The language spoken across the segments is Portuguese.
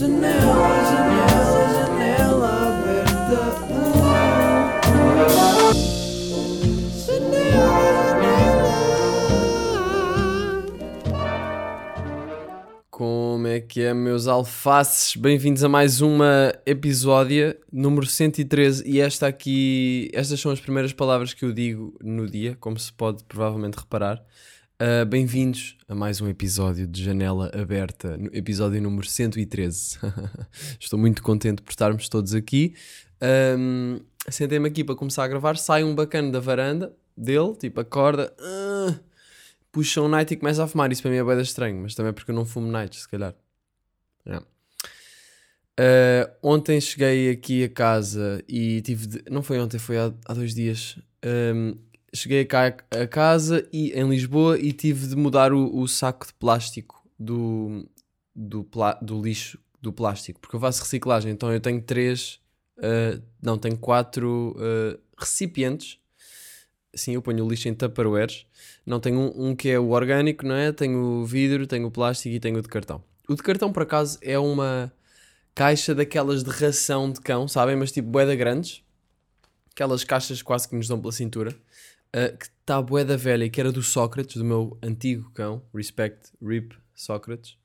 Janela, janela, janela aberta. Como é que é, meus alfaces? Bem-vindos a mais uma episódia, número 113. E esta aqui, estas são as primeiras palavras que eu digo no dia, como se pode provavelmente reparar. Uh, Bem-vindos a mais um episódio de Janela Aberta, episódio número 113. Estou muito contente por estarmos todos aqui. Um, Sentei-me aqui para começar a gravar. Sai um bacana da varanda dele, tipo, acorda, ah, puxa um night e começa a fumar. Isso para mim é bem estranho, mas também porque eu não fumo nights, se calhar. Uh, ontem cheguei aqui a casa e tive de... Não foi ontem, foi há, há dois dias. Um, cheguei cá a casa e, em Lisboa e tive de mudar o, o saco de plástico do, do, pla- do lixo do plástico, porque eu faço reciclagem, então eu tenho três, uh, não, tenho quatro uh, recipientes. Sim, eu ponho o lixo em tupperwares. Não tenho um, um que é o orgânico, não é? Tenho o vidro, tenho o plástico e tenho o de cartão. O de cartão, por acaso, é uma caixa daquelas de ração de cão, sabem? Mas tipo boeda grandes. Aquelas caixas quase que nos dão pela cintura. Uh, que está a boeda velha e que era do Sócrates, do meu antigo cão. Respect, RIP, Sócrates.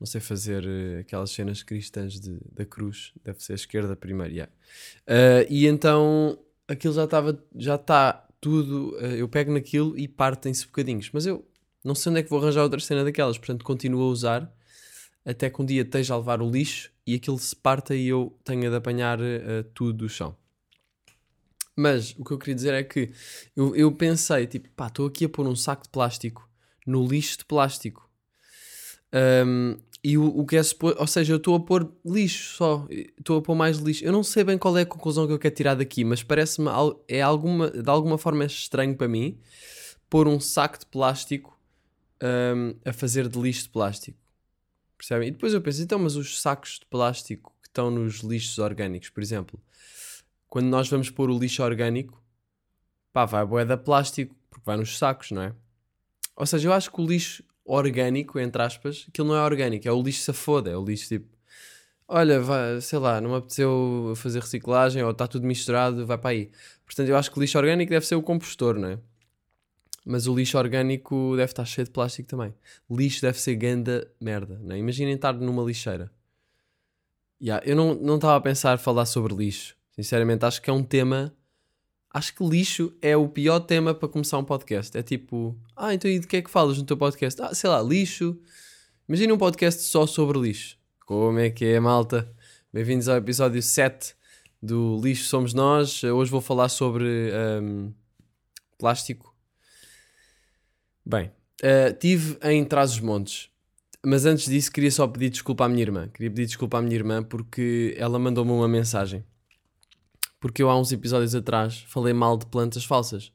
Não sei fazer uh, aquelas cenas cristãs de, da cruz. Deve ser a esquerda primeiro, yeah. Uh, e então aquilo já estava, já está tudo. uh, eu pego naquilo e partem-se bocadinhos. Mas eu não sei onde é que vou arranjar outra cena daquelas, portanto continuo a usar até que um dia esteja a levar o lixo e aquilo se parta e eu tenha de apanhar tudo do chão. Mas o que eu queria dizer é que eu, eu pensei, tipo, pá, estou aqui a pôr um saco de plástico no lixo de plástico. Um, e o, o que é suposto, ou seja, eu estou a pôr lixo só, estou a pôr mais lixo. Eu não sei bem qual é a conclusão que eu quero tirar daqui, mas parece-me, é alguma, de alguma forma é estranho para mim pôr um saco de plástico um, a fazer de lixo de plástico. Percebem? E depois eu penso, então, mas os sacos de plástico que estão nos lixos orgânicos, por exemplo, quando nós vamos pôr o lixo orgânico, pá, vai a boeda plástico, porque vai nos sacos, não é? Ou seja, eu acho que o lixo orgânico, entre aspas, aquilo não é orgânico, é o lixo safoda, é o lixo tipo, olha, vai, sei lá, não me apeteceu fazer reciclagem ou está tudo misturado, vai para aí. Portanto, eu acho que o lixo orgânico deve ser o compostor, não é? Mas o lixo orgânico deve estar cheio de plástico também. Lixo deve ser ganda merda, não é? Imaginem estar numa lixeira. Yeah, eu não não estava a pensar falar sobre lixo. Sinceramente, acho que é um tema. Acho que lixo é o pior tema para começar um podcast. É tipo, ah, então e de que é que falas no teu podcast? Ah, sei lá, lixo. Imagina um podcast só sobre lixo. Como é que é, malta? Bem-vindos ao episódio 7 do Lixo Somos Nós. Hoje vou falar sobre ahm, plástico. Bem, eh, tive em Trás-os-Montes. Mas antes disso, queria só pedir desculpa à minha irmã. Queria pedir desculpa à minha irmã porque ela mandou-me uma mensagem. Porque eu há uns episódios atrás falei mal de plantas falsas.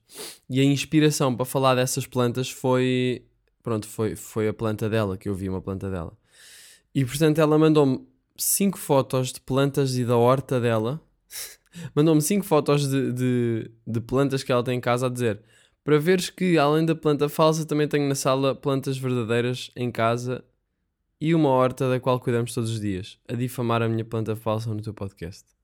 E a inspiração para falar dessas plantas foi. Pronto, foi, foi a planta dela, que eu vi uma planta dela. E portanto ela mandou-me cinco fotos de plantas e da horta dela. mandou-me cinco fotos de, de, de plantas que ela tem em casa a dizer. Para veres que além da planta falsa, também tenho na sala plantas verdadeiras em casa e uma horta da qual cuidamos todos os dias. A difamar a minha planta falsa no teu podcast.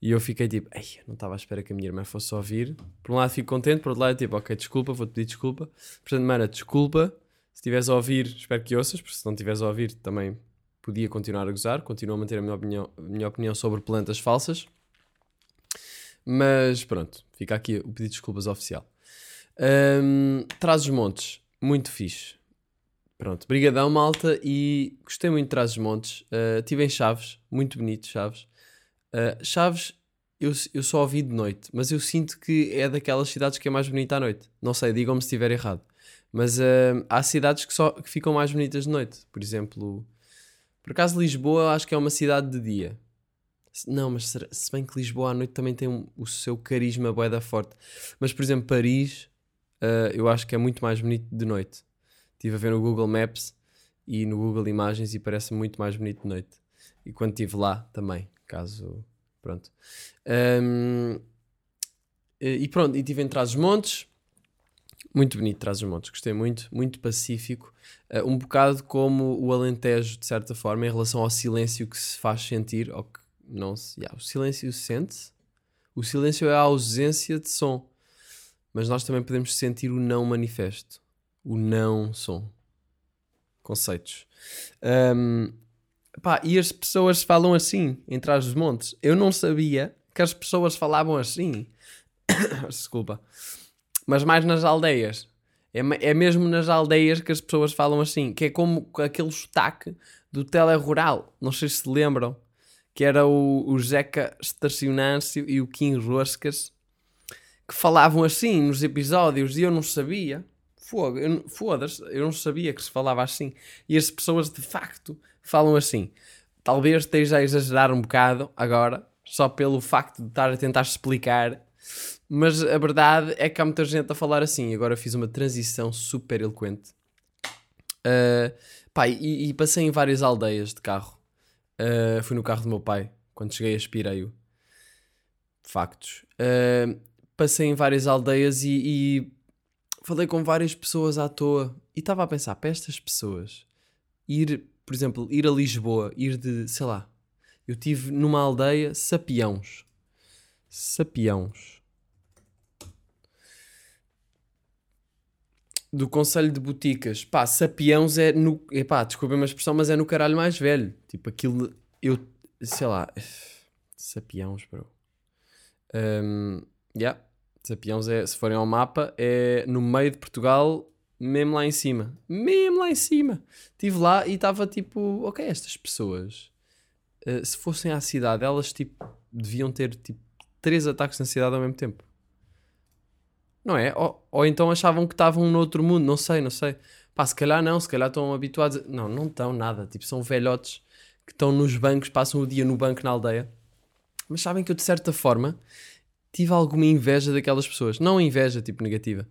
E eu fiquei tipo, ei, não estava à espera que a minha irmã fosse ouvir. Por um lado fico contente, por outro lado tipo, ok, desculpa, vou-te pedir desculpa. Portanto, mana, desculpa. Se estiveres a ouvir, espero que ouças, porque se não estiveres a ouvir, também podia continuar a gozar. Continuo a manter a minha opinião, a minha opinião sobre plantas falsas. Mas pronto, fica aqui o pedido de desculpas oficial. Hum, Traz os montes, muito fixe. Pronto, brigadão malta e gostei muito de Traz os montes. Uh, tive em Chaves, muito bonito Chaves. Uh, Chaves eu, eu só ouvi de noite, mas eu sinto que é daquelas cidades que é mais bonita à noite. Não sei, digam-me se estiver errado. Mas uh, há cidades que, só, que ficam mais bonitas de noite. Por exemplo, por acaso Lisboa acho que é uma cidade de dia. Não, mas se bem que Lisboa à noite também tem um- o seu carisma bué forte. Mas por exemplo, Paris uh, eu acho que é muito mais bonito de noite. Estive a ver no Google Maps e no Google Imagens e parece muito mais bonito de noite. E quando estive lá também, caso. Pronto. Um, e pronto, e estive em Trás-os-Montes. Muito bonito, traz os montes. Gostei muito, muito pacífico. Uh, um bocado como o Alentejo, de certa forma, em relação ao silêncio que se faz sentir, ou que não se. Yeah, o silêncio sente-se. O silêncio é a ausência de som. Mas nós também podemos sentir o não manifesto. O não som. Conceitos. Um, pá, e as pessoas falam assim, em trás dos montes. Eu não sabia que as pessoas falavam assim. Desculpa. Mas mais nas aldeias. É, é mesmo nas aldeias que as pessoas falam assim. Que é como aquele sotaque do telerural. Não sei se se lembram. Que era o, o Zeca Estacionâncio e o Kim Roscas. Que falavam assim nos episódios e eu não sabia. Foda-se, eu não sabia que se falava assim. E as pessoas de facto falam assim. Talvez esteja a exagerar um bocado agora, só pelo facto de estar a tentar explicar mas a verdade é que há muita gente a falar assim. Agora fiz uma transição super eloquente. Uh, pá, e, e, passei em várias aldeias de carro. Uh, fui no carro do meu pai. Quando cheguei, aspirei-o. Factos. Uh, passei em várias aldeias e, e, falei com várias pessoas à toa. E estava a pensar, para estas pessoas, ir, por exemplo, ir a Lisboa, ir de, sei lá, eu tive numa aldeia Sapiãos. Sapiãos do Conselho de Boticas, pá, Sapiãos é no. Epá, desculpa uma expressão, mas é no caralho mais velho. Tipo, aquilo. Eu. Sei lá. Sapiãos, bro. Um, yeah. Sapiãos é. Se forem ao mapa, é no meio de Portugal, mesmo lá em cima. Mesmo lá em cima. Estive lá e estava tipo. Ok, estas pessoas. Uh, se fossem à cidade, elas tipo. Deviam ter tipo. Três ataques na cidade ao mesmo tempo. Não é? Ou, ou então achavam que estavam noutro mundo, não sei, não sei. Pá, se calhar não, se calhar estão habituados. A... Não, não estão nada. Tipo, são velhotes que estão nos bancos, passam o dia no banco na aldeia. Mas sabem que eu, de certa forma, tive alguma inveja daquelas pessoas. Não inveja, tipo, negativa.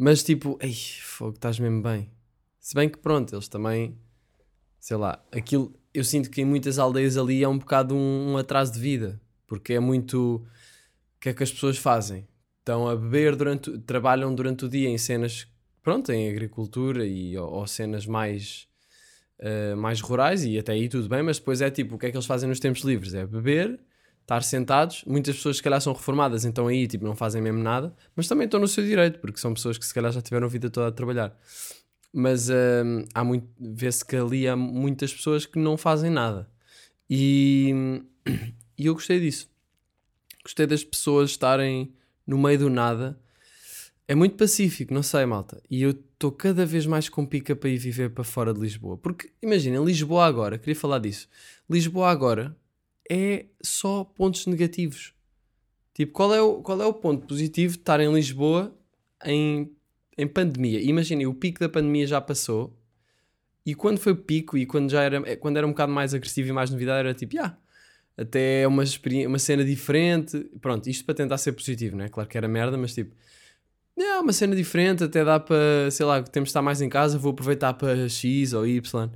Mas tipo, ei, fogo, estás mesmo bem. Se bem que pronto, eles também, sei lá, aquilo, eu sinto que em muitas aldeias ali é um bocado um, um atraso de vida. Porque é muito. O que é que as pessoas fazem? estão a beber durante, trabalham durante o dia em cenas, pronto, em agricultura e, ou, ou cenas mais, uh, mais rurais e até aí tudo bem, mas depois é tipo, o que é que eles fazem nos tempos livres? É beber, estar sentados, muitas pessoas se calhar são reformadas, então aí tipo não fazem mesmo nada, mas também estão no seu direito, porque são pessoas que se calhar já tiveram a vida toda a trabalhar. Mas uh, há muito, vê-se que ali há muitas pessoas que não fazem nada. E, e eu gostei disso. Gostei das pessoas estarem no meio do nada. É muito pacífico, não sei, malta. E eu estou cada vez mais com pica para ir viver para fora de Lisboa. Porque, imagina, Lisboa agora, queria falar disso. Lisboa agora é só pontos negativos. Tipo, qual é o, qual é o ponto positivo de estar em Lisboa em, em pandemia? Imaginem, o pico da pandemia já passou. E quando foi o pico e quando já era, quando era um bocado mais agressivo e mais novidade, era tipo, ah, yeah, até é uma, uma cena diferente. Pronto, isto para tentar ser positivo, não é? Claro que era merda, mas tipo, é uma cena diferente, até dá para, sei lá, temos de estar mais em casa, vou aproveitar para X ou Y.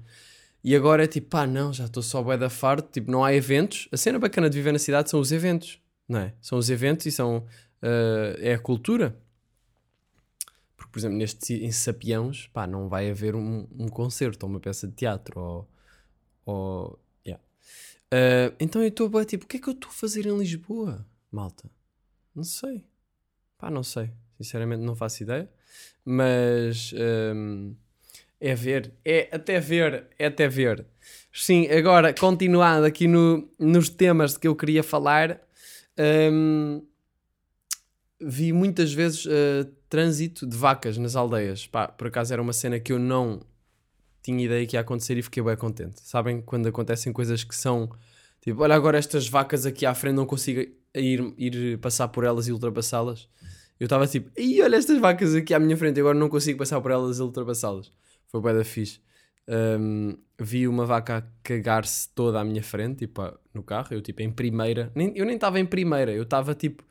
E agora é tipo, pá, não, já estou só bué da farto, tipo, não há eventos. A cena bacana de viver na cidade são os eventos, não é? São os eventos e são, uh, é a cultura. Porque, por exemplo, neste, em Sapiãos, pá, não vai haver um, um concerto ou uma peça de teatro ou, ou Uh, então eu estou bem tipo, o que é que eu estou a fazer em Lisboa, malta? Não sei. Pá, não sei. Sinceramente não faço ideia. Mas um, é ver. É até ver. É até ver. Sim, agora continuando aqui no, nos temas que eu queria falar. Um, vi muitas vezes uh, trânsito de vacas nas aldeias. Pá, por acaso era uma cena que eu não tinha ideia que ia acontecer e fiquei bem contente. Sabem quando acontecem coisas que são tipo, olha agora estas vacas aqui à frente não consigo ir, ir passar por elas e ultrapassá-las. Eu estava tipo, e olha estas vacas aqui à minha frente, agora não consigo passar por elas e ultrapassá-las. Foi bem da fixe. Um, vi uma vaca cagar-se toda à minha frente, tipo, no carro, eu tipo em primeira, nem, eu nem estava em primeira, eu estava tipo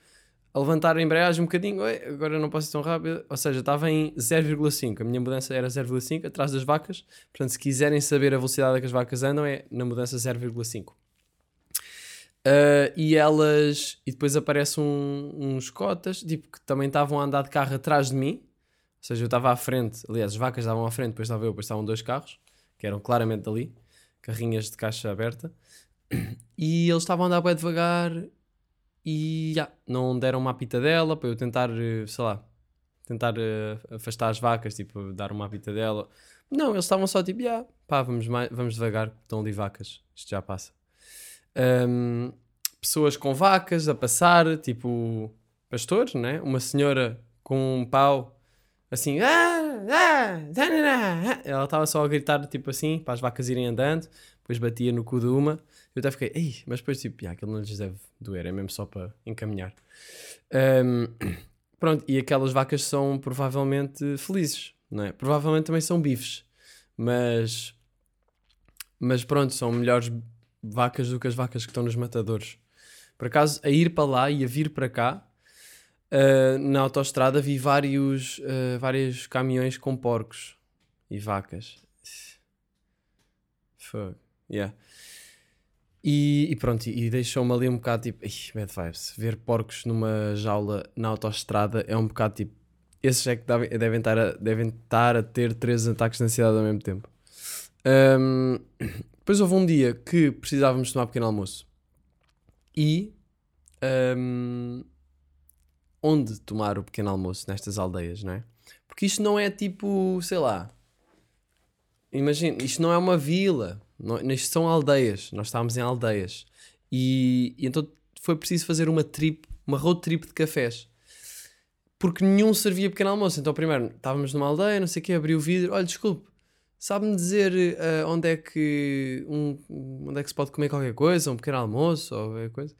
a levantar a embreagem um bocadinho, agora não posso ir tão rápido, ou seja, estava em 0,5, a minha mudança era 0,5 atrás das vacas, portanto se quiserem saber a velocidade a que as vacas andam é na mudança 0,5. Uh, e elas, e depois aparecem um, uns cotas, tipo, que também estavam a andar de carro atrás de mim, seja, eu estava à frente, aliás, as vacas estavam à frente, depois estava eu, depois estavam dois carros, que eram claramente dali, carrinhas de caixa aberta, e eles estavam a andar bem devagar e já, não deram uma pitadela para eu tentar, eh, sei lá, tentar eh, afastar as vacas, tipo, dar uma pitadela. Não, eles estavam só tipo, já, pá, vamos, mais, vamos devagar, estão ali vacas, isto já passa. Ahm, pessoas com vacas a passar, tipo, pastores, né? Uma senhora com um pau, assim, ah, ah, zanana", ela estava só a gritar, tipo assim, para as vacas irem andando, depois batia no cu de uma. Eu até fiquei, ei, mas depois tipo, "Ya, aquilo não lhes deve doer, é mesmo só para encaminhar. Ahm, pronto, e aquelas vacas são provavelmente felizes, não é? Provavelmente também são bifes, mas, mas pronto, são melhores vacas do que as vacas que estão nos matadores. Por acaso, a ir para lá e a vir para cá, ah, na autoestrada vi vários, ah, vários caminhões com porcos e vacas. Fuck. Yeah. E, e pronto, e, deixou-me ali um bocado tipo, "Ih, bad vibes. Ver porcos numa jaula na autoestrada é um bocado tipo. Esses é que devem, devem, estar a, devem estar a ter três ataques de ansiedade ao mesmo tempo. Ahm, depois houve um dia que precisávamos tomar pequeno almoço. E. ahm, onde tomar o pequeno almoço nestas aldeias, não é? Porque isto não é tipo, sei lá. Imagina, isto não é uma vila, não, isto são aldeias. Nós estávamos em aldeias e, e então foi preciso fazer uma trip, uma road trip de cafés porque nenhum servia pequeno almoço. Então, primeiro, estávamos numa aldeia, não sei o quê, abri o vidro, olha, desculpe, sabe-me dizer eh, onde, é que um, onde é que se pode comer qualquer coisa, um pequeno almoço ou qualquer coisa?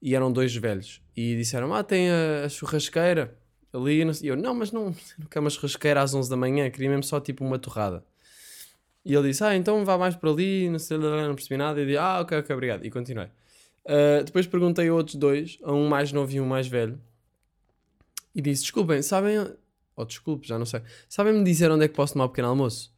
E eram dois velhos e disseram: Ah, tem a, a churrasqueira ali. E eu, não, mas não, não quero uma churrasqueira às 11 da manhã, queria mesmo só tipo uma torrada. E ele disse: Ah, então vá mais para ali, não sei, não percebi nada. E eu disse: Ah, ok, ok, obrigado. E continuei. Ah, depois perguntei a outros dois, a um mais novo e um mais velho, e disse: Desculpem, sabem. Ou desculpe, já não sei. Sabem-me dizer onde é que posso tomar um pequeno almoço?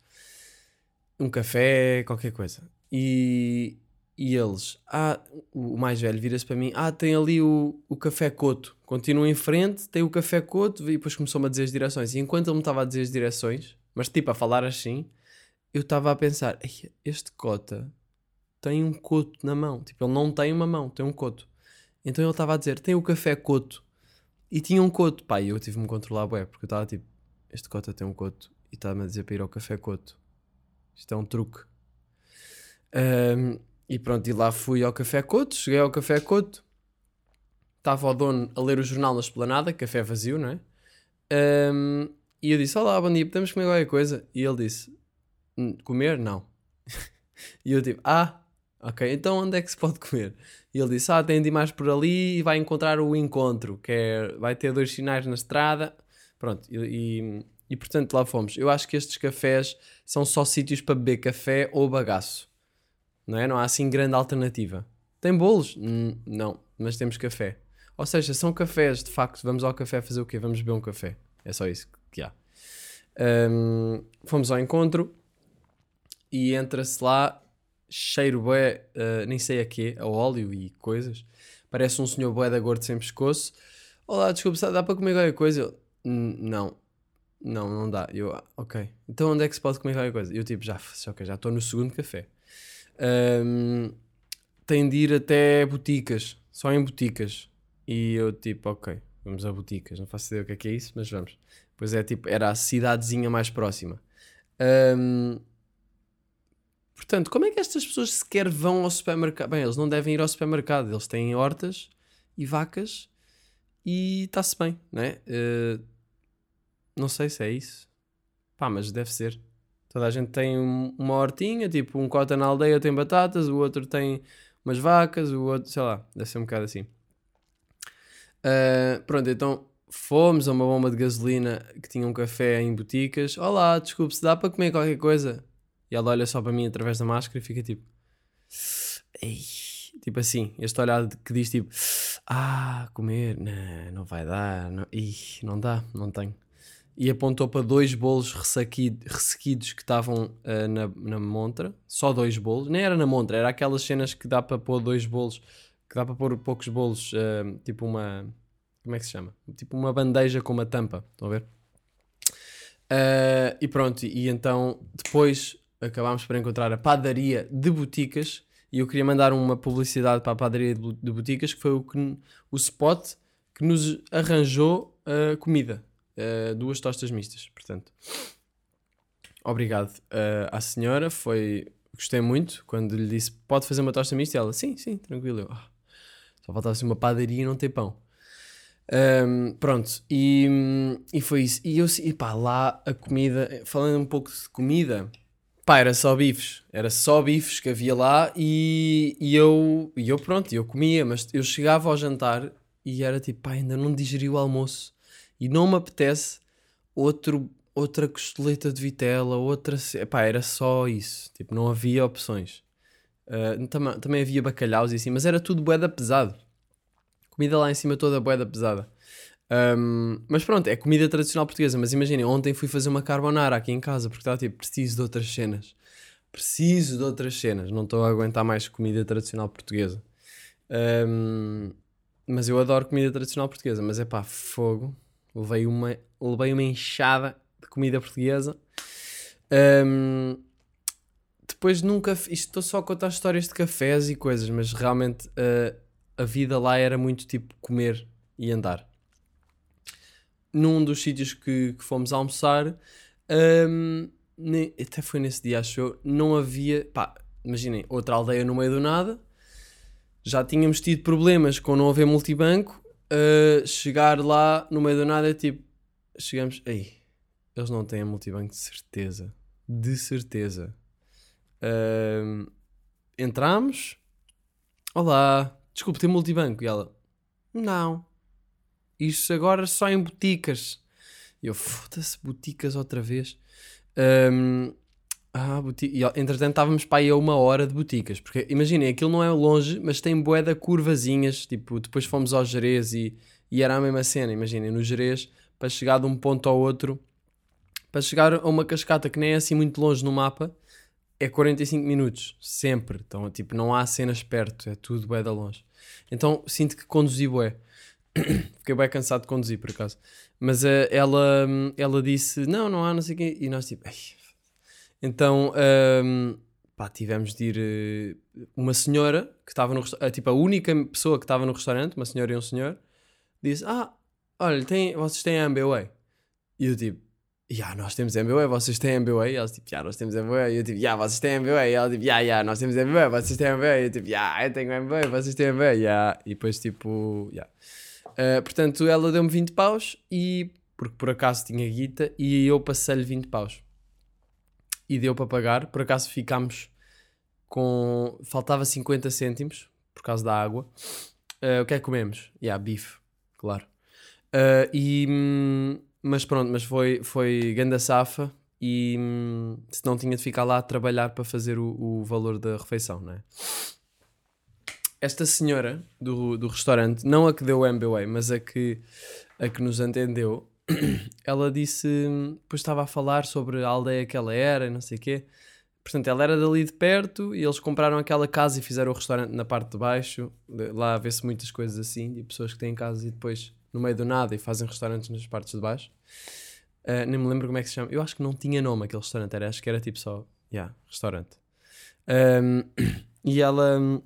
Um café, qualquer coisa. E, e eles, ah, o mais velho vira-se para mim: Ah, tem ali o, o café Coto. Continua em frente, tem o café Coto. E depois começou-me a dizer as direções. E enquanto ele me estava a dizer as direções, mas tipo a falar assim, eu estava a pensar: "Ei, este cota tem um coto na mão. Tipo, ele não tem uma mão, tem um coto. Então ele estava a dizer: tem o café coto. E tinha um coto. Pá, e eu tive-me controlar, bué, porque eu estava tipo: este cota tem um coto. E estava-me a dizer para ir ao café coto. Isto é um truque. Ahm, e pronto, e lá fui ao café coto. Cheguei ao café coto. Estava o dono a ler o jornal na esplanada, café vazio, não é? Ahm, e eu disse: Olá, bom dia, podemos comer qualquer coisa? E ele disse: "Hum, Comer? Não. E eu tipo, ah, ok, então onde é que se pode comer? E ele disse, ah, tem de ir mais por ali e vai encontrar o encontro, que é, vai ter dois sinais na estrada. Pronto, e, e, e, portanto lá fomos. Eu acho que estes cafés são só sítios para beber café ou bagaço. Não é? Não há assim grande alternativa. Tem bolos? Não, mas temos café. Ou seja, são cafés, de facto, vamos ao café fazer o quê? Vamos beber um café. É só isso que há. Hum, fomos ao encontro e entra-se lá, cheiro bué, uh, nem sei a quê, a óleo e coisas. Parece um senhor bué da gordo sem pescoço. Olá, desculpe, dá para comer qualquer coisa? Eu, "Hum, não, não, não dá. Eu, "Ah, ok. Então onde é que se pode comer qualquer coisa? Eu tipo, já, ok, já estou no segundo café. Ahm, tem de ir até boticas, só em boticas. E eu tipo, ok, vamos a boticas. Não faço ideia o que é que é isso, mas vamos. Pois é, tipo, era a cidadezinha mais próxima. Ahm, Portanto, como é que estas pessoas sequer vão ao supermercado? Bem, eles não devem ir ao supermercado, eles têm hortas e vacas e está-se bem, não é? Eh, não sei se é isso. Pá, mas deve ser. Toda a gente tem um- uma hortinha, tipo um cota na aldeia tem batatas, o outro tem umas vacas, o outro, sei lá, deve ser um bocado assim. Eh, pronto, então fomos a uma bomba de gasolina que tinha um café em boticas. Olá, desculpe, se dá para comer qualquer coisa? E ela olha só para mim através da máscara e fica tipo. Ei. Tipo assim, este olhar que diz tipo. Ah, comer. Não, não vai dar. Não, Ih, não dá, não tenho. E apontou para dois bolos ressequido- ressequidos que estavam ah, na, na montra. Só dois bolos. Nem era na montra, era aquelas cenas que dá para pôr dois bolos. Que dá para pôr poucos bolos. ah, tipo uma. Como é que se chama? Tipo uma bandeja com uma tampa. Estão a ver? Uh, e pronto, e então depois acabámos por encontrar a padaria de boticas e eu queria mandar uma publicidade para a padaria de, boticas que foi o, que, o spot que nos arranjou comida. Uh, duas tostas mistas, portanto. Obrigado uh, à senhora, foi... Gostei muito quando lhe disse, pode fazer uma tosta mista? Ela, sim, sim, tranquilo. Eu, "Ah, só faltava assim uma padaria e não ter pão. Um, pronto, e, e foi isso. E eu, e pá, lá a comida, falando um pouco de comida, pá, era só bifes. Era só bifes que havia lá e, e eu, e eu, pronto, eu comia, mas eu chegava ao jantar e era tipo, pá, ainda não digeri o almoço e não me apetece outro, outra costeleta de vitela, outra. ce- Pá, era só isso. Tipo, não havia opções. Uh, também, também havia bacalhaus e assim, mas era tudo boeda pesado. Comida lá em cima toda boeda pesada. Um, mas pronto, é comida tradicional portuguesa. Mas imaginem, ontem fui fazer uma carbonara aqui em casa porque estava tipo, preciso de outras cenas. Preciso de outras cenas. Não estou a aguentar mais comida tradicional portuguesa. Um, mas eu adoro comida tradicional portuguesa. Mas é pá, fogo. Levei uma, levei uma enxada de comida portuguesa. Um, depois nunca. Isto estou só a contar histórias de cafés e coisas, mas realmente uh, a vida lá era muito tipo comer e andar. Num dos sítios que, que fomos almoçar, um, ne- até foi nesse dia, acho eu, não havia. Pá, imaginem, outra aldeia no meio do nada. Já tínhamos tido problemas com não haver multibanco. Uh, chegar lá no meio do nada é tipo. Chegamos. Ei, eles não têm multibanco de certeza. De certeza. Um, entramos. Olá, desculpe, tem multibanco? E ela, não. Isto agora só em boticas. E eu, foda-se, boticas outra vez. Ah, e, entretanto estávamos para aí a uma hora de boticas. Porque imaginem, aquilo não é longe, mas tem bué de curvazinhas. Tipo, depois fomos ao Jerez e, e era a mesma cena. Imaginem, no Jerez, para chegar de um ponto ao outro, para chegar a uma cascata que nem é assim muito longe no mapa, é 45 minutos, sempre. Então, tipo, não há cenas perto, é tudo bué da longe. Então, sinto que conduzi bué. Fiquei bem cansado de conduzir, por acaso. Mas eh, ela, hum, ela disse, não, não há, não sei o quê. E nós, tipo. Então, hum, pá, tivemos de ir... eh, Uma senhora que estava no restaurante, tipo, a única pessoa que estava no restaurante, uma senhora e um senhor, disse, ah, olha, tem, vocês têm MBWay? E eu, tipo, Ya, nós temos MBA, vocês têm MBA? E elas tipo, ya, nós temos MBA. E eu tipo, ya, vocês têm MBA? E ela tipo, ya, ya, nós temos MBA, vocês têm MBA. E eu tipo, ya, eu tenho MBA, vocês têm MBA. Ya. E depois tipo, ya. Uh, portanto, ela deu-me 20 paus e, porque por acaso tinha guita, e eu passei-lhe 20 paus. E deu para pagar, por acaso ficámos com, faltava 50 cêntimos, por causa da água. Uh, o que é que comemos? Ya, bife, claro. Uh, e, hum, mas pronto, mas foi, foi ganda safa e hum, se não tinha de ficar lá a trabalhar para fazer o, o valor da refeição, não é? Esta senhora do, do restaurante, não a que deu o MBA, mas a que, a que nos atendeu, ela disse, depois estava a falar sobre a aldeia que ela era e não sei o quê. Portanto, ela era dali de perto e eles compraram aquela casa e fizeram o restaurante na parte de baixo. Lá vê-se muitas coisas assim, de pessoas que têm casas e depois no meio do nada e fazem restaurantes nas partes de baixo. Ah, nem me lembro como é que se chama. Eu acho que não tinha nome aquele restaurante, era, acho que era tipo só, yeah, restaurante. Ahm, e ela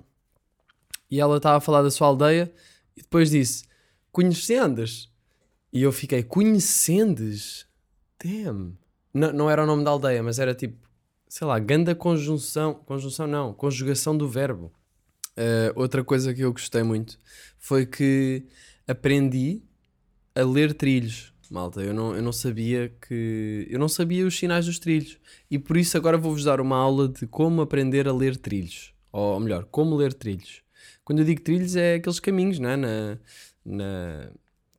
e ela estava a falar da sua aldeia e depois disse: Conhecendes? E eu fiquei: Conhecendes? Damn. Não, não era o nome da aldeia, mas era tipo, sei lá, ganda conjunção. Conjunção não, conjugação do verbo. Ah, outra coisa que eu gostei muito foi que aprendi a ler trilhos. Malta, eu não, eu não sabia que. Eu não sabia os sinais dos trilhos. E por isso agora vou-vos dar uma aula de como aprender a ler trilhos. Ou melhor, como ler trilhos. Quando eu digo trilhos é aqueles caminhos, não é? Na, na,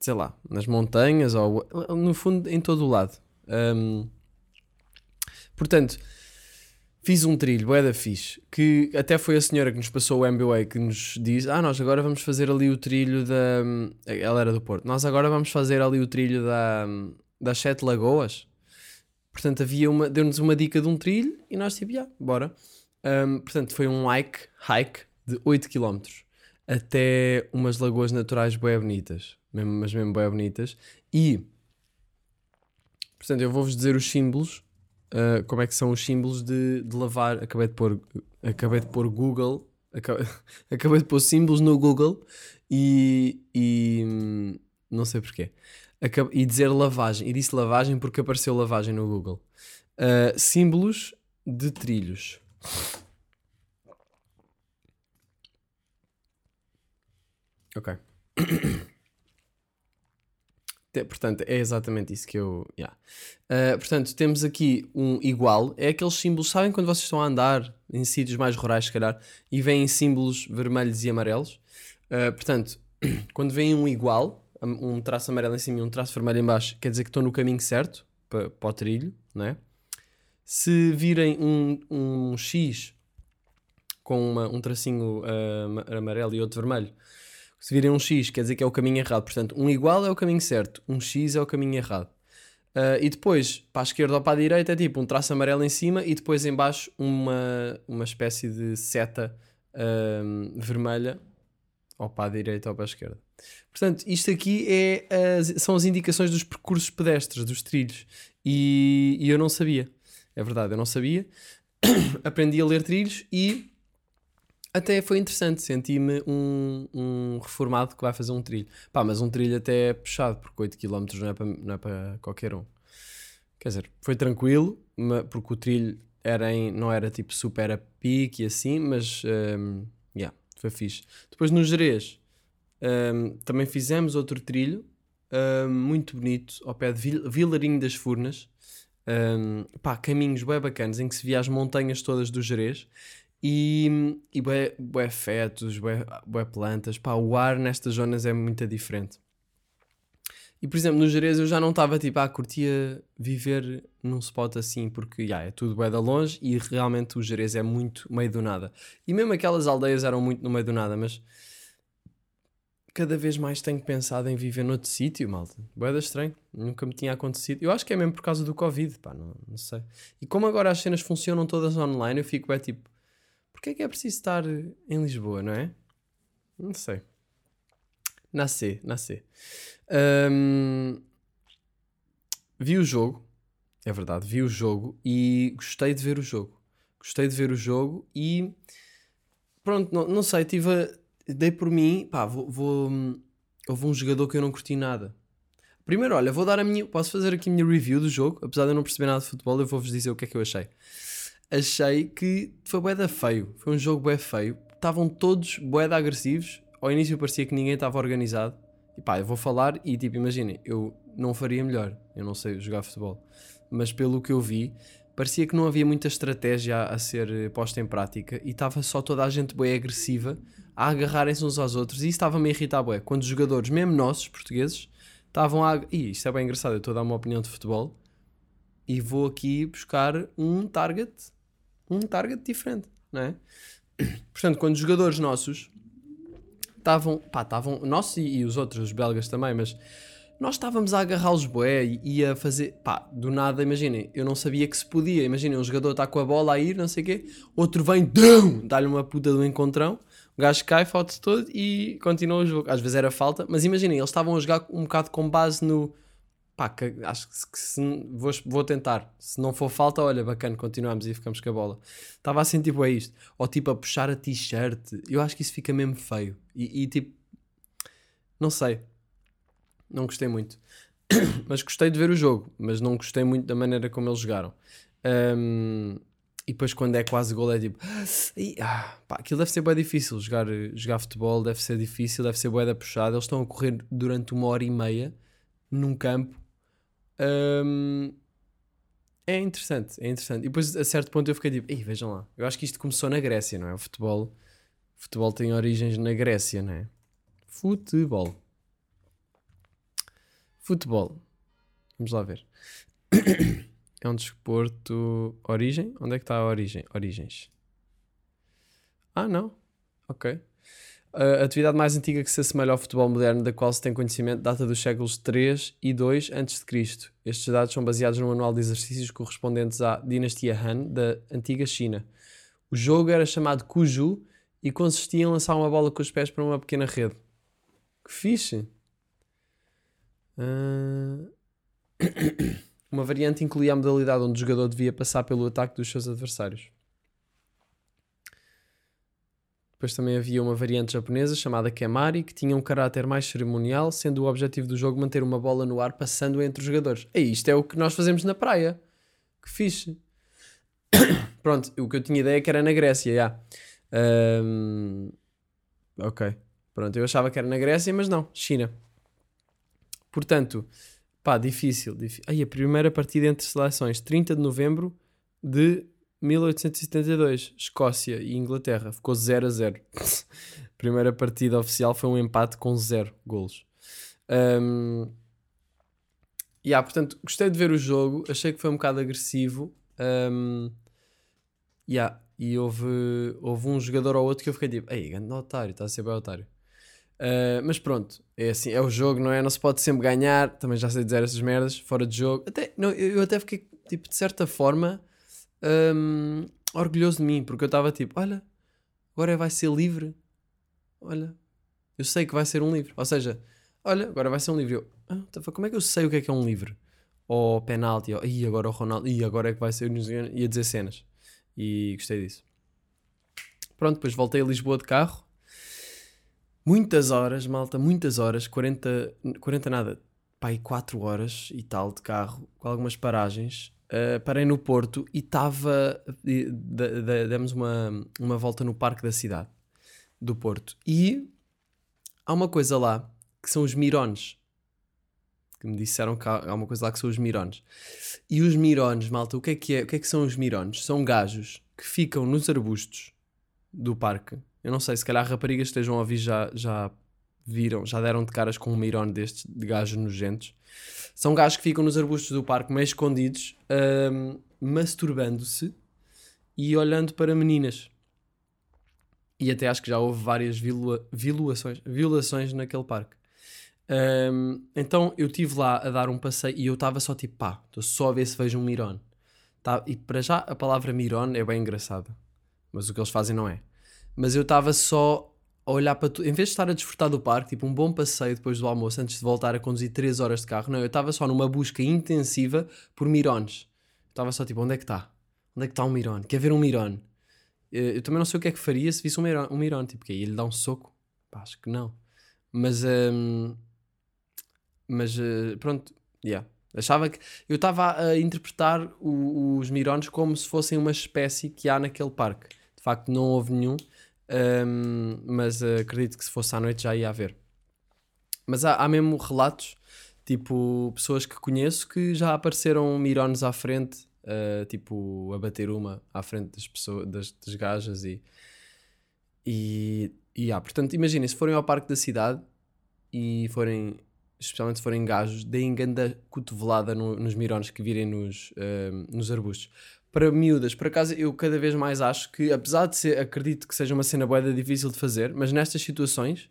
sei lá, nas montanhas ou no fundo em todo o lado. Ahm, portanto, fiz um trilho, bué da fixe, que até foi a senhora que nos passou o MBA que nos diz, ah, nós agora vamos fazer ali o trilho da... Ela era do Porto. Nós agora vamos fazer ali o trilho da, das Sete Lagoas. Portanto, havia uma, deu-nos uma dica de um trilho e nós tipo, já, bora. Ahm, portanto, foi um hike, hike de 8 km até umas lagoas naturais bem bonitas, mesmo, mas mesmo bem bonitas. E, Portanto, eu vou-vos dizer os símbolos. uh, como é que são os símbolos de, de lavar. Acabei de pôr, acabei de pôr Google. aca- Acabei de pôr símbolos no Google e. e não sei porquê. E dizer lavagem. E disse lavagem porque apareceu lavagem no Google. Uh, símbolos de trilhos. Ok. Portanto, é exatamente isso que eu. yeah. Uh, portanto, temos aqui um igual. É aqueles símbolos, sabem quando vocês estão a andar em sítios mais rurais, se calhar, e veem símbolos vermelhos e amarelos? Uh, portanto, quando veem um igual, um traço amarelo em cima e um traço vermelho em baixo, quer dizer que estão no caminho certo para, para o trilho, não é? Se virem um, um X com uma- um tracinho uh, ama- amarelo e outro vermelho, se virem um X, quer dizer que é o caminho errado. Portanto, um igual é o caminho certo, um X é o caminho errado. Uh, e depois, para a esquerda ou para a direita, é tipo um traço amarelo em cima e depois em baixo uma, uma espécie de seta um, vermelha, ou para a direita ou para a esquerda. Portanto, isto aqui é as- são as indicações dos percursos pedestres, dos trilhos. E, e eu não sabia. É verdade, eu não sabia. Aprendi a ler trilhos e até foi interessante. Senti-me um, um reformado que vai fazer um trilho. Pá, mas um trilho até é puxado, porque 8 km não é para, não é para qualquer um. Quer dizer, foi tranquilo, porque o trilho era em, não era tipo super a pique e assim, mas hum, yeah, foi fixe. Depois no Jerez hum, também fizemos outro trilho hum, muito bonito ao pé de Vil- Vilarinho das Furnas. Hum, pá, caminhos bem bacanas em que se via as montanhas todas do Jerez e, e bué, bué fetos, bué, bué plantas. Pá, o ar nestas zonas é muito diferente. E por exemplo, no Jerez eu já não estava tipo, ah, curtia viver num spot assim, porque yeah, é tudo bué da longe e realmente o Jerez é muito meio do nada. E mesmo aquelas aldeias eram muito no meio do nada, mas cada vez mais tenho pensado em viver noutro sítio, malta. Da estranho, nunca me tinha acontecido. Eu acho que é mesmo por causa do Covid, pá, não, não sei. E como agora as cenas funcionam todas online, eu fico é tipo, porquê é que é preciso estar em Lisboa, não é? Não sei. Nascer, nascer. Hum, vi o jogo, é verdade, vi o jogo e gostei de ver o jogo. Gostei de ver o jogo e pronto, não, não sei, tive a- dei por mim, pá, vou, vou, houve um jogador que eu não curti nada. Primeiro, olha, vou dar a minha, posso fazer aqui a minha review do jogo, apesar de eu não perceber nada de futebol, eu vou-vos dizer o que é que eu achei. Achei que foi bué feio, foi um jogo bué feio, estavam todos bué agressivos, ao início parecia que ninguém estava organizado, e pá, eu vou falar e tipo, imaginem, eu não faria melhor, eu não sei jogar futebol, mas pelo que eu vi, parecia que não havia muita estratégia a, a ser eh, posta em prática. E estava só toda a gente bué agressiva a agarrarem-se uns aos outros. E isso estava-me a irritar bué, quando os jogadores, mesmo nossos, portugueses, estavam a... Ih, isto é bem engraçado, eu estou a dar uma opinião de futebol. E vou aqui buscar um target, um target diferente, não é? Portanto, quando jogadores nossos estavam, pá, estavam, nossos e, e os outros, os belgas também, mas nós estávamos a agarrá-los bué e, e a fazer, pá, do nada, imaginem, eu não sabia que se podia, imaginem, um jogador está com a bola a ir, não sei o quê, outro vem, dum, dá-lhe uma puta do encontrão, o gajo cai, falta todo e continua o jogo. Às vezes era falta, mas imaginem, eles estavam a jogar um bocado com base no, pá, que acho que se, vou, vou tentar, se não for falta, olha, bacana, continuamos e ficamos com a bola. Estava assim, tipo, é isto, ou tipo a puxar a t-shirt, eu acho que isso fica mesmo feio, e, e tipo, não sei, não gostei muito. mas gostei de ver o jogo, mas não gostei muito da maneira como eles jogaram. Ahm, e depois quando é quase gol é tipo... "Ih, ah, pá, aquilo deve ser bem difícil, jogar, jogar futebol deve ser difícil, deve ser bué da puxada. Eles estão a correr durante uma hora e meia num campo. Ahm, é interessante, é interessante. E depois a certo ponto eu fiquei tipo, Ei, vejam lá, eu acho que isto começou na Grécia, não é? O futebol, o futebol tem origens na Grécia, não é? Futebol. Futebol. Vamos lá ver. É um desporto. Origem? Onde é que está a origem? Origens. Ah, não. Ok. A atividade mais antiga que se assemelha ao futebol moderno, da qual se tem conhecimento, data dos séculos 3 e 2 a.C. Estes dados são baseados no manual de exercícios correspondentes à dinastia Han da antiga China. O jogo era chamado Kuju e consistia em lançar uma bola com os pés para uma pequena rede. Que fixe! Ah, Uma variante incluía a modalidade onde o jogador devia passar pelo ataque dos seus adversários. Depois também havia uma variante japonesa chamada Kemari, que tinha um caráter mais cerimonial, sendo o objetivo do jogo manter uma bola no ar passando entre os jogadores. E isto é o que nós fazemos na praia. Que fixe. Pronto, o que eu tinha ideia é que era na Grécia, já. Ahm, ok. Pronto, eu achava que era na Grécia, mas não, China. Portanto, pá, difícil. difí- Aí, a primeira partida entre seleções, 30 de novembro de 1872, Escócia e Inglaterra. Ficou 0 a 0. primeira partida oficial foi um empate com 0 golos. Um, yeah, portanto, gostei de ver o jogo, achei que foi um bocado agressivo. Um, yeah, e houve, houve um jogador ou outro que eu fiquei tipo, ei, grande otário, está a ser bem otário. Uh, mas pronto, é assim, é o jogo, não é? Não se pode sempre ganhar. Também já sei dizer essas merdas, fora de jogo. Até, não, eu, até fiquei, tipo, de certa forma, um, orgulhoso de mim, porque eu estava tipo, olha, agora vai ser livre. Olha, eu sei que vai ser um livro. Ou seja, olha, agora vai ser um livro. Eu, ah, tá, como é que eu sei o que é que é um livro? Ou penalti, ou Ih, agora o Ronaldo, Ih, agora é que vai ser. Ia dizer cenas. E gostei disso. Pronto, depois voltei a Lisboa de carro. Muitas horas, malta, muitas horas. 40, 40 nada, e 4 horas e tal de carro, com algumas paragens. Uh, parei no Porto e estava. Demos uma, uma volta no parque da cidade do Porto. E há uma coisa lá que são os mirones. Que me disseram que há há uma coisa lá que são os mirones. E os mirones, malta, o que é que é? O que é que são os mirones? São gajos que ficam nos arbustos do parque. Eu não sei, se calhar raparigas estejam a ouvir já, já viram, já deram de caras com um mirone destes, de gajos nojentos. São gajos que ficam nos arbustos do parque, meio escondidos, ahm, masturbando-se e olhando para meninas. E até acho que já houve várias vilua, violações, violações naquele parque. Ahm, então eu estive lá a dar um passeio e eu estava só tipo, pá, estou só a ver se vejo um mirone. Tá, e para já a palavra mirone é bem engraçada, mas o que eles fazem não é. Mas eu estava só a olhar para tu, em vez de estar a desfrutar do parque, tipo um bom passeio depois do almoço, antes de voltar a conduzir 3 horas de carro, não, eu estava só numa busca intensiva por mirones. Estava só tipo, onde é que está? Onde é que está um mirone? Quer ver um mirone? Eh, Eu também não sei o que é que faria se visse um mirone, um mirone tipo, que ia lhe dar um soco? Pá, acho que não. Mas, hum, mas eh, pronto, yeah. Achava que eu estava a interpretar o- os mirones como se fossem uma espécie que há naquele parque. De facto, não houve nenhum, hum, mas eh, acredito que se fosse à noite já ia haver. Mas há, há mesmo relatos, tipo, pessoas que conheço que já apareceram mirones à frente, eh, tipo, a bater uma à frente das pessoas, das, das gajas e. E, e há, portanto, imaginem, se forem ao parque da cidade e forem, especialmente se forem gajos, deem ganda cotovelada no- nos mirones que virem nos, ehm, nos arbustos. Para miúdas, por acaso, eu cada vez mais acho que, apesar de ser, acredito que seja uma cena boeda difícil de fazer, mas nestas situações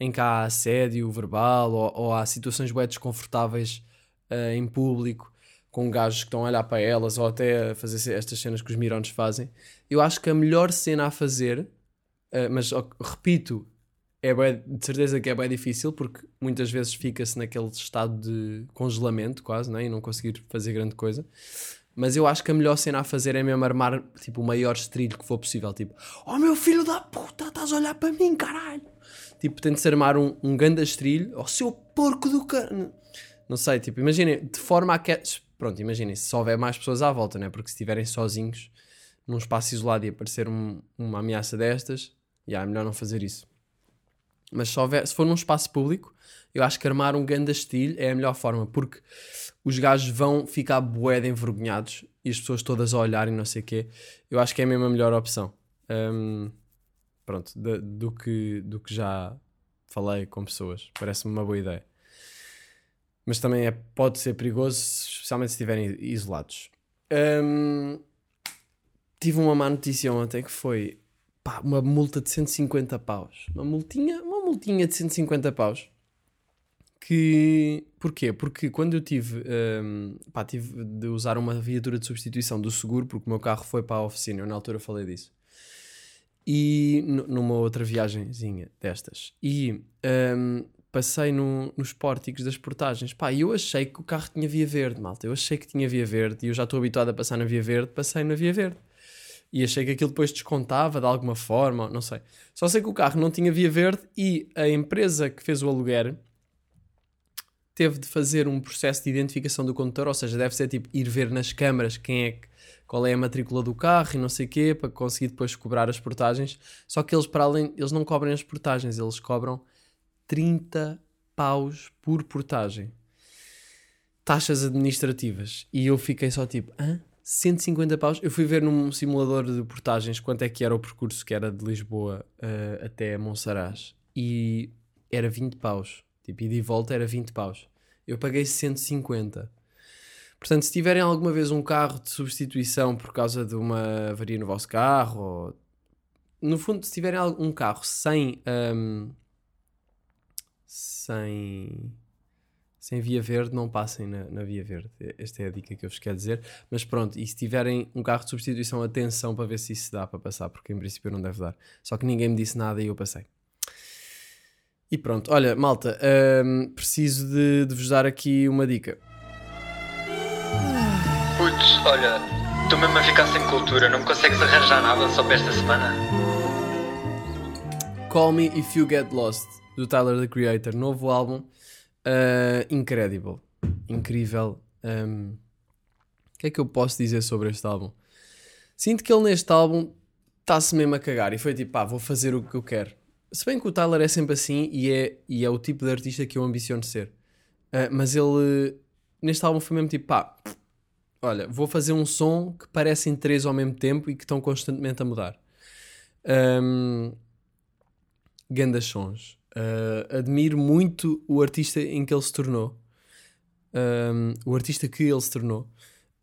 em que há assédio verbal ou, ou há situações bué desconfortáveis eh, em público, com gajos que estão a olhar para elas ou até a fazer estas cenas que os mirones fazem, eu acho que a melhor cena a fazer, eh, mas repito, é bué- de certeza que é bem difícil porque muitas vezes fica-se naquele estado de congelamento quase né? e não conseguir fazer grande coisa. Mas eu acho que a melhor cena a fazer é mesmo armar tipo, o maior estrilho que for possível. Tipo, oh meu filho da puta, estás a olhar para mim, caralho. Tipo, tente-se armar um, um grande estrilho, oh seu porco do carne. Não sei, tipo, imaginem, de forma a que. Pronto, imaginem, se houver mais pessoas à volta, né? Porque se estiverem sozinhos num espaço isolado e aparecer um- uma ameaça destas, já é melhor não fazer isso. Mas se, houver, se for num espaço público, eu acho que armar um ganda estilo é a melhor forma, porque os gajos vão ficar bué envergonhados e as pessoas todas a olharem não sei o quê. Eu acho que é mesmo a melhor opção. Hum, pronto, de- do, que, do que já falei com pessoas. Parece-me uma boa ideia. Mas também é, pode ser perigoso, especialmente se estiverem isolados. Hum, tive uma má notícia ontem que foi pá, uma multa de 150 paus. Uma multinha, multinha de 150 paus. Que. Porquê? Porque quando eu tive. hum, pá, tive de usar uma viatura de substituição do seguro, porque o meu carro foi para a oficina, eu na altura falei disso. E nu- numa outra viagenzinha destas. E hum, passei no, nos pórticos das portagens. Pá, eu achei que o carro tinha via verde, malta. Eu achei que tinha via verde e eu já estou habituado a passar na via verde, passei na via verde. E achei que aquilo depois descontava de alguma forma, não sei. Só sei que o carro não tinha via verde e a empresa que fez o aluguer teve de fazer um processo de identificação do condutor, ou seja, deve ser tipo ir ver nas câmaras quem é que, qual é a matrícula do carro e não sei quê, para conseguir depois cobrar as portagens. Só que eles, para além, eles não cobrem as portagens, eles cobram 30 paus por portagem. Taxas administrativas. E eu fiquei só tipo, hã? 150 paus? Eu fui ver num simulador de portagens quanto é que era o percurso que era de Lisboa uh, até Monsaraz. E era 20 paus. Tipo, ida e volta era 20 paus. Eu paguei 150. Portanto, se tiverem alguma vez um carro de substituição por causa de uma avaria no vosso carro, ou... no fundo, se tiverem um carro sem. Um, sem. Sem via verde, não passem na, na, via verde. Esta é a dica que eu vos quero dizer. Mas pronto, e se tiverem um carro de substituição, atenção para ver se isso dá para passar, porque em princípio não deve dar. Só que ninguém me disse nada e eu passei. E pronto, olha, malta, hum, preciso de, de vos dar aqui uma dica. Putz, olha, estou mesmo a ficar sem cultura, não me consegues arranjar nada só para esta semana? Call Me If You Get Lost, do Tyler the Creator, novo álbum, uh, incredible, incrível. Um, o que é que eu posso dizer sobre este álbum? Sinto que ele neste álbum está-se mesmo a cagar e foi tipo, pá, vou fazer o que eu quero. Se bem que o Tyler é sempre assim e é, e é o tipo de artista que eu ambiciono ser. Uh, mas ele, neste álbum, foi mesmo tipo, pá, olha, vou fazer um som que parecem três ao mesmo tempo e que estão constantemente a mudar. Um, ganda sons. Uh, admiro muito o artista em que ele se tornou. Um, o artista que ele se tornou.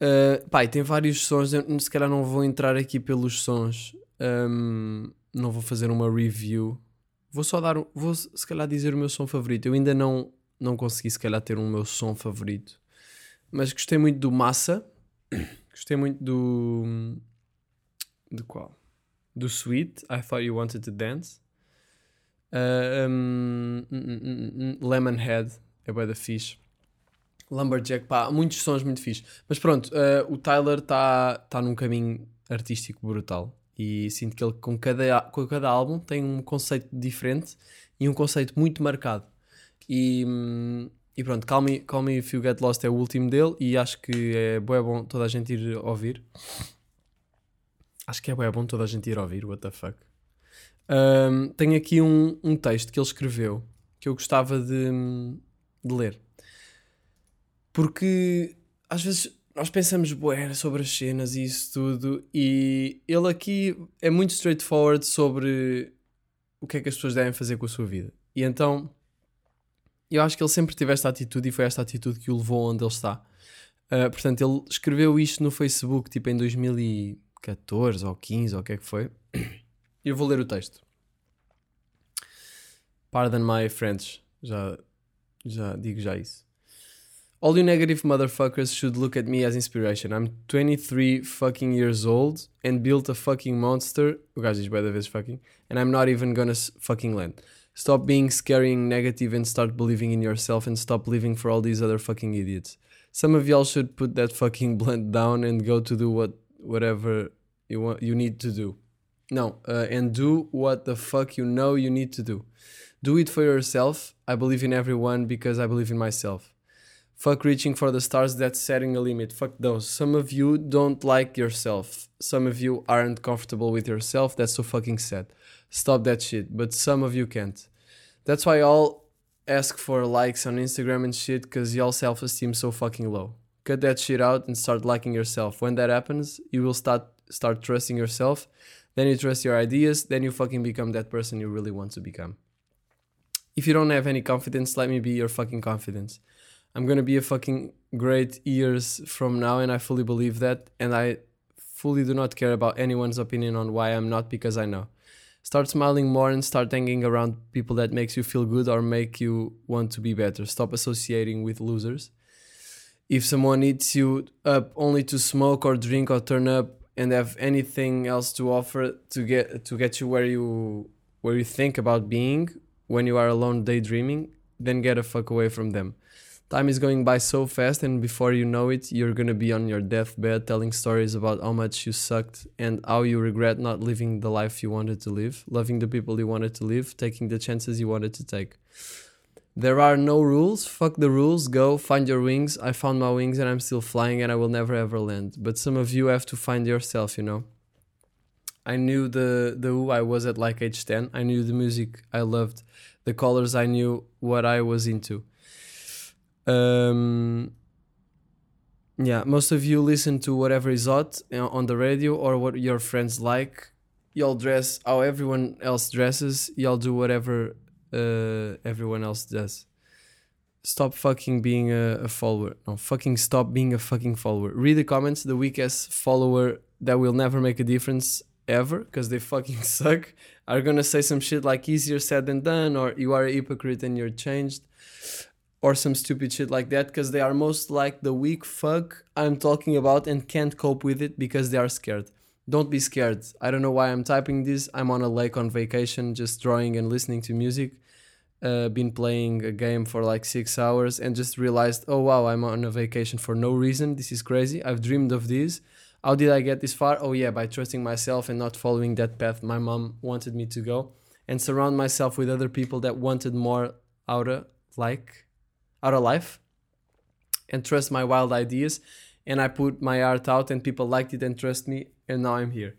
Uh, pai, tem vários sons. Eu, se calhar não vou entrar aqui pelos sons. Um, não vou fazer uma review Vou só dar, vou se calhar dizer o meu som favorito. Eu ainda não, não consegui se calhar ter um meu som favorito. Mas gostei muito do Massa. Gostei muito do. De qual? Do Sweet, I Thought You Wanted to Dance. Uh, um, um, um, Lemonhead, é bué da fixe. Lumberjack, pá, muitos sons muito fixe. Mas pronto, uh, o Tyler está tá num caminho artístico brutal. E sinto que ele, com cada, com cada álbum, tem um conceito diferente e um conceito muito marcado. E, e pronto, Call Me, Call Me If You Get Lost é o último dele e acho que é bem bom toda a gente ir ouvir. Acho que é bem bom toda a gente ir ouvir, what the fuck. Um, tenho aqui um, um texto que ele escreveu que eu gostava de, de ler. Porque às vezes nós pensamos bué sobre as cenas e isso tudo, e ele aqui é muito straightforward sobre o que é que as pessoas devem fazer com a sua vida. E então, eu acho que ele sempre teve esta atitude e foi esta atitude que o levou onde ele está. Uh, portanto, ele escreveu isto no Facebook, tipo em 2014 ou 15 ou o que é que foi. Eu vou ler o texto. Pardon my French, já, já digo já isso. All you negative motherfuckers should look at me as inspiration. I'm 23 fucking years old and built a fucking monster. O gajo diz da vez fucking. And I'm not even gonna fucking land. Stop being scary and negative and start believing in yourself and stop living for all these other fucking idiots. Some of y'all should put that fucking blend down and go to do what whatever you want you need to do. No, uh, and do what the fuck you know you need to do. Do it for yourself. I believe in everyone because I believe in myself. Fuck reaching for the stars, that's setting a limit. Fuck those. Some of you don't like yourself. Some of you aren't comfortable with yourself. That's so fucking sad. Stop that shit. But some of you can't. That's why y'all ask for likes on Instagram and shit because y'all self esteem so fucking low. Cut that shit out and start liking yourself. When that happens, you will start start trusting yourself. Then you trust your ideas. Then you fucking become that person you really want to become. If you don't have any confidence, let me be your fucking confidence. I'm gonna be a fucking great years from now, and I fully believe that. And I fully do not care about anyone's opinion on why I'm not because I know. Start smiling more and start hanging around people that makes you feel good or make you want to be better. Stop associating with losers. If someone eats you up only to smoke or drink or turn up and have anything else to offer to get to get you where you where you think about being when you are alone daydreaming, then get a fuck away from them. Time is going by so fast, and before you know it, you're gonna be on your deathbed telling stories about how much you sucked and how you regret not living the life you wanted to live, loving the people you wanted to live, taking the chances you wanted to take. There are no rules. Fuck the rules. Go find your wings. I found my wings and I'm still flying and I will never ever land. But some of you have to find yourself, you know. I knew the the who I was at like age 10. I knew the music I loved, the colors I knew what I was into. Um yeah, most of you listen to whatever is hot on the radio or what your friends like. Y'all dress how everyone else dresses. Y'all do whatever uh, everyone else does. Stop fucking being a, a follower. No, fucking stop being a fucking follower. Read the comments. The weakest follower that will never make a difference ever because they fucking suck are gonna say some shit like easier said than done or you are a hypocrite and you're changed or some stupid shit like that because they are most like the weak fuck I'm talking about and can't cope with it because they are scared. Don't be scared. I don't know why I'm typing this. I'm on a lake on vacation, just drawing and listening to music. Uh, been playing a game for like six hours and just realized, oh wow, I'm on a vacation for no reason. This is crazy. I've dreamed of this. How did I get this far? Oh yeah, by trusting myself and not following that path my mom wanted me to go, and surround myself with other people that wanted more out of like out of life, and trust my wild ideas. And I put my art out, and people liked it and trust me, and now I'm here.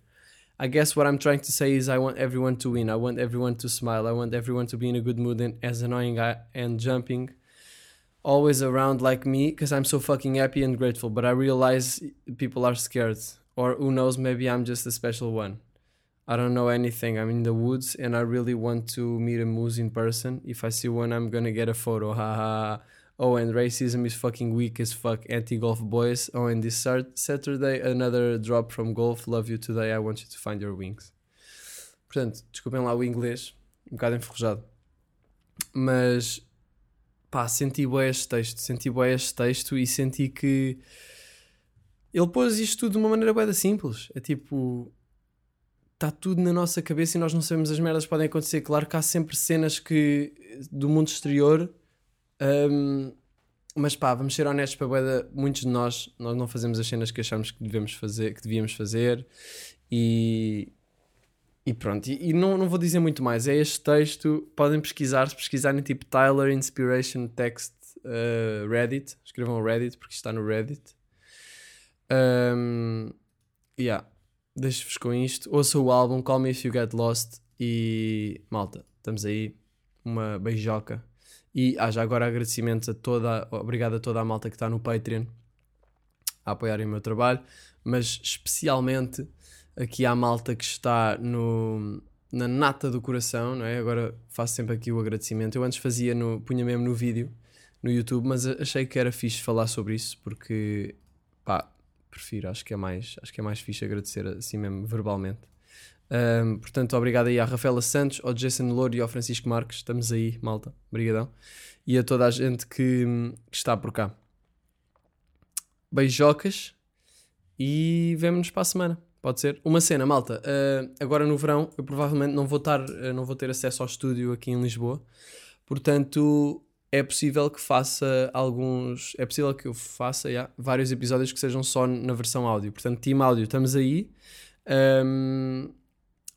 I guess what I'm trying to say is I want everyone to win. I want everyone to smile. I want everyone to be in a good mood and as annoying I, and jumping always around like me because I'm so fucking happy and grateful. But I realize people are scared, or who knows, maybe I'm just a special one. I don't know anything. I'm in the woods and I really want to meet a moose in person. If I see one, I'm gonna get a photo. Ha ha. Oh, and racism is fucking weak as fuck. Anti golf boys. Oh, and this Sat- Saturday, another drop from golf. Love you today. I want you to find your wings. Portanto, desculpem lá o inglês, um bocado enferrujado. Mas pá, senti bué este texto, senti bué este texto e senti que ele pôs isto tudo de uma maneira da simples. É tipo, está tudo na nossa cabeça e nós não sabemos as merdas que podem acontecer. Claro que há sempre cenas que do mundo exterior, hum, mas pá, vamos ser honestos para bué da, muitos de nós, nós não fazemos as cenas que achamos que devemos fazer, que devíamos fazer e e pronto, e, e não, não vou dizer muito mais. É este texto. Podem pesquisar, se pesquisarem tipo Tyler Inspiration Text uh, Reddit. Escrevam Reddit porque está no Reddit. Um, yeah, deixo-vos com isto. Ouça o álbum Call Me If You Get Lost. E malta, estamos aí. Uma beijoca. E já agora agradecimentos a toda, obrigado a toda a malta que está no Patreon a apoiarem o meu trabalho, mas especialmente aqui à malta que está no, na nata do coração, não é? Agora faço sempre aqui o agradecimento. Eu antes fazia, no, punha mesmo no vídeo, no YouTube, mas achei que era fixe falar sobre isso porque, pá, prefiro, acho que é mais, acho que é mais fixe agradecer assim mesmo, verbalmente. Um, portanto, obrigado aí à Rafaela Santos, ao Jason Louro e ao Francisco Marques. Estamos aí, malta. Obrigadão. E a toda a gente que, que está por cá. Beijocas e vemo-nos para a semana. Pode ser? Uma cena, malta. Uh, agora no verão, eu provavelmente não vou, estar, uh, não vou ter acesso ao estúdio aqui em Lisboa. Portanto, é possível que faça alguns. É possível que eu faça yeah, vários episódios que sejam só na versão áudio. Portanto, Team Áudio, estamos aí. Um,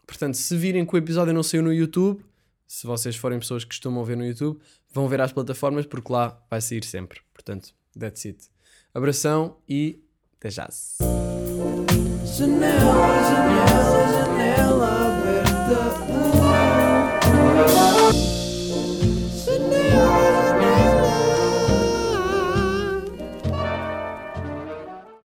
portanto, se virem que o episódio não saiu no YouTube, se vocês forem pessoas que costumam ver no YouTube, vão ver às plataformas porque lá vai sair sempre. Portanto, that's it. Abração e até já. Janela, janela, janela